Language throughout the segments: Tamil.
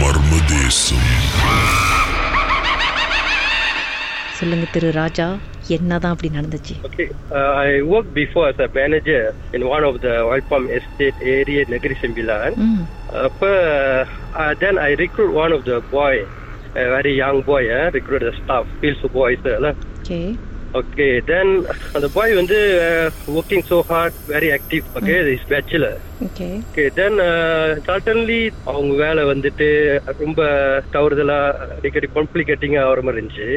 மர்மதேசம் சொல்லுங்க திரு ராஜா என்னதான் அப்படி நடந்துச்சு Okay, uh, I worked before as a manager in one of the oil palm estate area Negeri Sembilan. ம் Apa, uh, then I recruit one of the boy, a very young boy, eh, recruit okay Okay, then the boy வந்து uh, working so hard, very active. Okay, he's bachelor. Okay okay then suddenly அவங்க வேலை வந்துட்டு ரொம்ப தவறுதலா அடிக்கடி காம்ப்ளிகேட்டிங்கா ஆகிற மாதிரி இருந்துச்சு.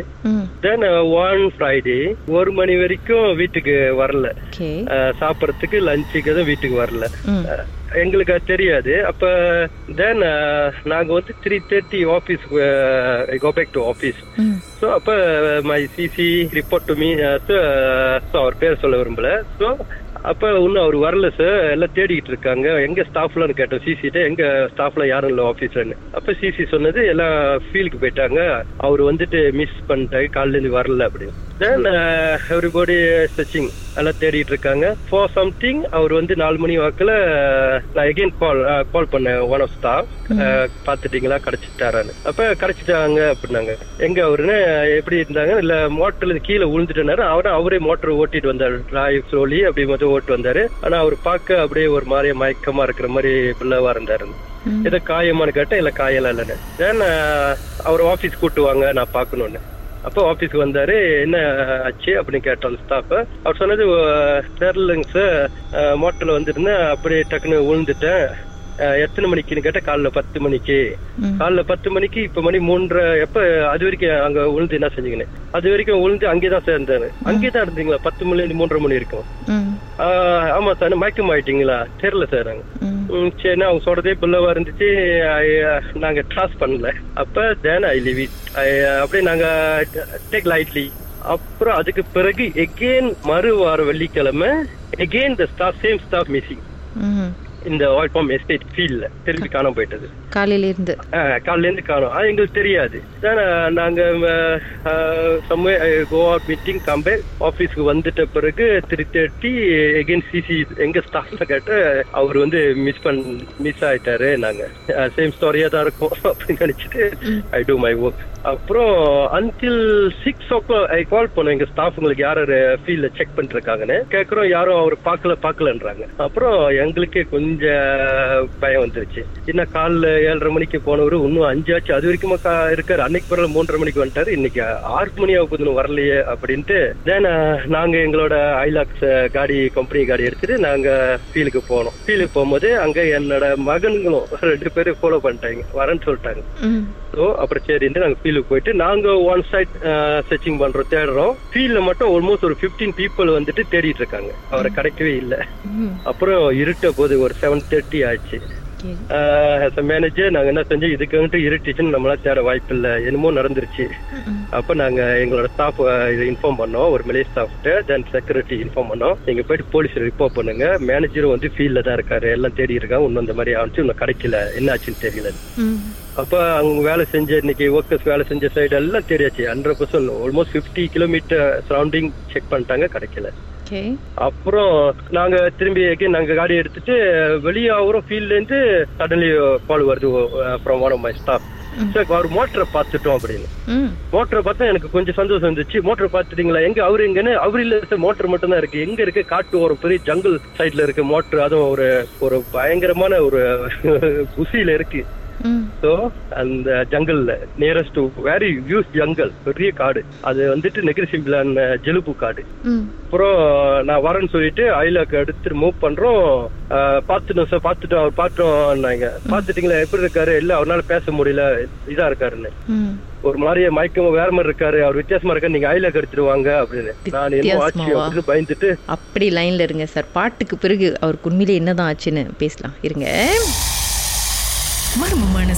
தென் ஒன் ஃப்ரைடே ஒரு மணி வரைக்கும் வீட்டுக்கு வரல. ஓகே அஹ், சாப்பிடறதுக்கு லஞ்சுக்கு தான் வீட்டுக்கு வரல. எங்களுக்கு அது தெரியாது. அப்ப தென் நாங்க வந்து three thirty office go back to office so அப்ப my CC report to me so அவர் பேர் சொல்ல விரும்பல. ஸோ அப்ப இன்னும் அவர் வரல சார் எல்லாம் தேடிக்கிட்டு இருக்காங்க. எங்க ஸ்டாஃப்லாம் கேட்டோம். சிசிட்ட எங்க ஸ்டாஃப்ல யாரும் இல்லை ஆஃபீஸ்லன்னு அப்ப சிசி சொன்னது எல்லாம் ஃபீல்டுக்கு போயிட்டாங்க. அவர் வந்துட்டு மிஸ் பண்ணிட்டாங்க காலையில இருந்து வரல அப்படின்னு. தென் எவ்ரிபடி சர்ச்சிங் எல்லாம் தேடிட்டு இருக்காங்க ஃபார் சம்திங் அவர் வந்து நாலு மணி வாக்குல நான் எகைன் கால் கால் பண்ணேன். ஒன் ஆஃப் ஸ்டாஃப் பாத்துட்டீங்களா கிடைச்சிட்டாரான்னு. அப்ப கிடைச்சிட்டாங்க அப்படின்னாங்க. எங்க அவருன்னு எப்படி இருந்தாங்க? இல்ல மோட்டர்ல கீழே விழுந்துட்டனாரு. அவரை அவரே மோட்டர் ஓட்டிட்டு வந்தாரு. டிராய் ஸ்லோலி அப்படி மட்டும் ஓட்டு வந்தாரு. ஆனா அவர் பார்க்க அப்படியே ஒரு மாதிரி மயக்கமா இருக்கிற மாதிரி பிள்ளவா இருந்தாரு. இதை காயமானு கேட்டேன் இல்ல காயலாம் இல்லைன்னு. தென் அவர் ஆபீஸ் கூட்டு வாங்க நான் பார்க்கணும்னு. அப்போ ஆபீஸ்க்கு வந்தாரு என்ன ஆச்சு? அப்படின்னு கேட்டோம் ஸ்டாஃப் அவர் சொன்னது "அஹ், தெரியலங்க சார் மோட்டர்ல வந்துருந்தேன். அப்படியே டக்குன்னு விழுந்துட்டேன் எத்தனை மணிக்குன்னு கேட்டா காலைல பத்து மணிக்கு. காலைல பத்து மணிக்கு இப்ப மணி மூன்றரை எப்ப அது வரைக்கும் அங்க விழுந்து என்ன செஞ்சீங்கன்னு. அது வரைக்கும் விழுந்து அங்கேதான் சேர்ந்தாரு அங்கேதான் இருந்தீங்களா? பத்து மணி இருந்து மூன்றரை மணி இருக்கும் ஆமா சார் மயக்கம் ஆயிட்டீங்களா தெரியல சார் நாங்க ம் சரி அவங்க சொல்றதே பிள்ளவா இருந்துச்சு. Uh, நாங்க ட்ராஸ் பண்ணல. அப்ப தேன் ஐ லிவ் இட் அப்படியே நாங்க டேக் லைட்லி அப்புறம் அதுக்கு பிறகு எகெயின் மறு வார வெள்ளிக்கிழமை again the staff same staff missing இந்த ஆயில் பாம் எஸ்டேட் ஃபீல்ட்ல திரும்பி காணாம போயிட்டது. காலையில இருந்து காலையில இருந்து காணும். அது எங்களுக்கு தெரியாது. நாங்க someway go out meeting come back ஆபீஸ்க்கு வந்துட்ட பிறகு த்ரீ தேர்ட்டி எகெயின் சிசி எங்க ஸ்டாஃப்ல கேட்டு அவர் வந்து மிஸ் பண் மிஸ் ஆயிட்டாரு நாங்க. சேம் ஸ்டோரியா தான் இருக்கும் அப்படின்னு நினைச்சிட்டு ஐ டூ மை ஒர்க் அப்புறம் until six o'clock I call பண்ணோம். எங்க ஸ்டாஃப்ங்களுக்கு யார் ஃபீல்ட்ல செக் பண்ணிட்டு இருக்காங்கன்னு. கேட்கறோம் யாரும் அவர் பார்க்கல பார்க்கலன்றாங்க. அப்புறம் எங்களுக்கே கொஞ்சம் கொஞ்சம் பயம் வந்துருச்சு. என்ன காலைல ஏழரை மணிக்கு போனவர் இன்னும் அஞ்சாச்சு அது வரைக்குமா கா- இருக்காரு. அன்னைக்கு பிறகு மூன்றரை மணிக்கு வந்துட்டாரு. இன்னைக்கு ஆறு மணி ஆகுதுன்னு வரலையே அப்படின்ட்டு தென் நாங்க எங்களோட ஐலாக்ஸ் காடி கம்பெனி காடி எடுத்துட்டு நாங்க ஃபீலுக்கு போனோம். ஃபீலுக்கு போகும்போது அங்க என்னோட மகன்களும் ரெண்டு பேரும் ஃபாலோ பண்ணிட்டாங்க. வரேன்னு சொல்லிட்டாங்க. ம் ஸோ அப்புறம் சரின்ட்டு நாங்க ஃபீல்டுக்கு போயிட்டு நாங்க ஒன் சைட் சர்ச்சிங் பண்றோம் தேடுறோம். ஃபீல்ட்ல மட்டும் ஆல்மோஸ்ட் ஒரு 15 பீப்புள் வந்துட்டு தேடிட்டு இருக்காங்க. அவரை கிடைக்கவே இல்லை. அப்புறம் இருட்ட போது ஒரு செவன் தேர்ட்டி ஆச்சு மேனேஜர் நாங்க என்ன செஞ்சோம்? இதுக்கு வந்துட்டு இருட்டுச்சுன்னு நம்மளால தேட வாய்ப்பு இல்லை என்னமோ நடந்துருச்சு. அப்ப நாங்க எங்களோட ஸ்டாஃப் இதை இன்ஃபார்ம் பண்ணோம். ஒரு மிலே ஸ்டாஃப்ட்டு தென் செக்யூரிட்டி இன்ஃபார்ம் பண்ணோம். நீங்க போயிட்டு போலீஸ் ரிப்போர்ட் பண்ணுங்க. மேனேஜரும் வந்து ஃபீல்ட்ல தான் இருக்காரு. எல்லாம் தேடி இருக்காங்க. இன்னும் இந்த மாதிரி ஆச்சு இன்னும் கிடைக்கல. என்ன ஆச்சுன்னு தெரியல. ம் அப்ப அவங்க வேலை செஞ்ச இன்னைக்கு ஒர்க்கர்ஸ் வேலை செஞ்ச சைடு எல்லாம் தெரியாச்சு hundred percent almost fifty kilometre surrounding check பண்ணிட்டாங்க. கிடைக்கல. ஓகே அப்புறம் நாங்க திரும்பி நாங்க காடி எடுத்துட்டு வெளியே ஆகுறோம் ஃபீல்ட்ல இருந்து சடன்லி கால் வருது from one of my. Staff sir அவர் மோட்டரை பார்த்துட்டோம் அப்படின்னு. மோட்டரை பார்த்தா எனக்கு கொஞ்சம் சந்தோஷம் இருந்துச்சு. மோட்டர் பார்த்துட்டீங்களா? எங்க அவரு எங்கன்னு? அவர் இல்ல சார் மோட்டர் மட்டும் தான் இருக்கு. எங்க இருக்கு? காட்டு ஒரு பெரிய ஜங்கிள் சைட்ல இருக்கு மோட்டர். அதுவும் ஒரு ஒரு பயங்கரமான ஒரு குசியில இருக்கு. ஸோ அந்த ஜங்கல்ல nearest to very views jungle பெரிய காடு. அது வந்துட்டு நெகிரி சிம்பிளான் ஜெலுப்பு காடு. அப்புறம் நான் வரேன்னு சொல்லிட்டு ஐலாக்கு எடுத்துட்டு மூவ் பண்றோம். அஹ், பார்த்துட்டோம் சார் பார்த்துட்டோம் அவர் பார்த்தோம்னாங்க பார்த்துட்டீங்களா? எப்படி இருக்காரு? இல்ல அவரால பேச முடியல. இதா இருக்காருன்னு. ம். ஒரு மாதிரியே மயக்கம் வேற மாதிரி இருக்காரு. அவர் வித்தியாசமா இருக்காரு. நீங்க ஐலாக்கு எடுத்துட்டு வாங்க அப்படின்னு. நான் என்ன ஆச்சு? அப்படின்னு பயந்துட்டு. அப்படி லைன்ல இருங்க சார் பாட்டுக்கு பிறகு அவருக்கு உண்மையிலே என்னதான் ஆச்சுன்னு பேசலாம். இருங்க. மர்மமான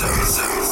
Sir, Sir.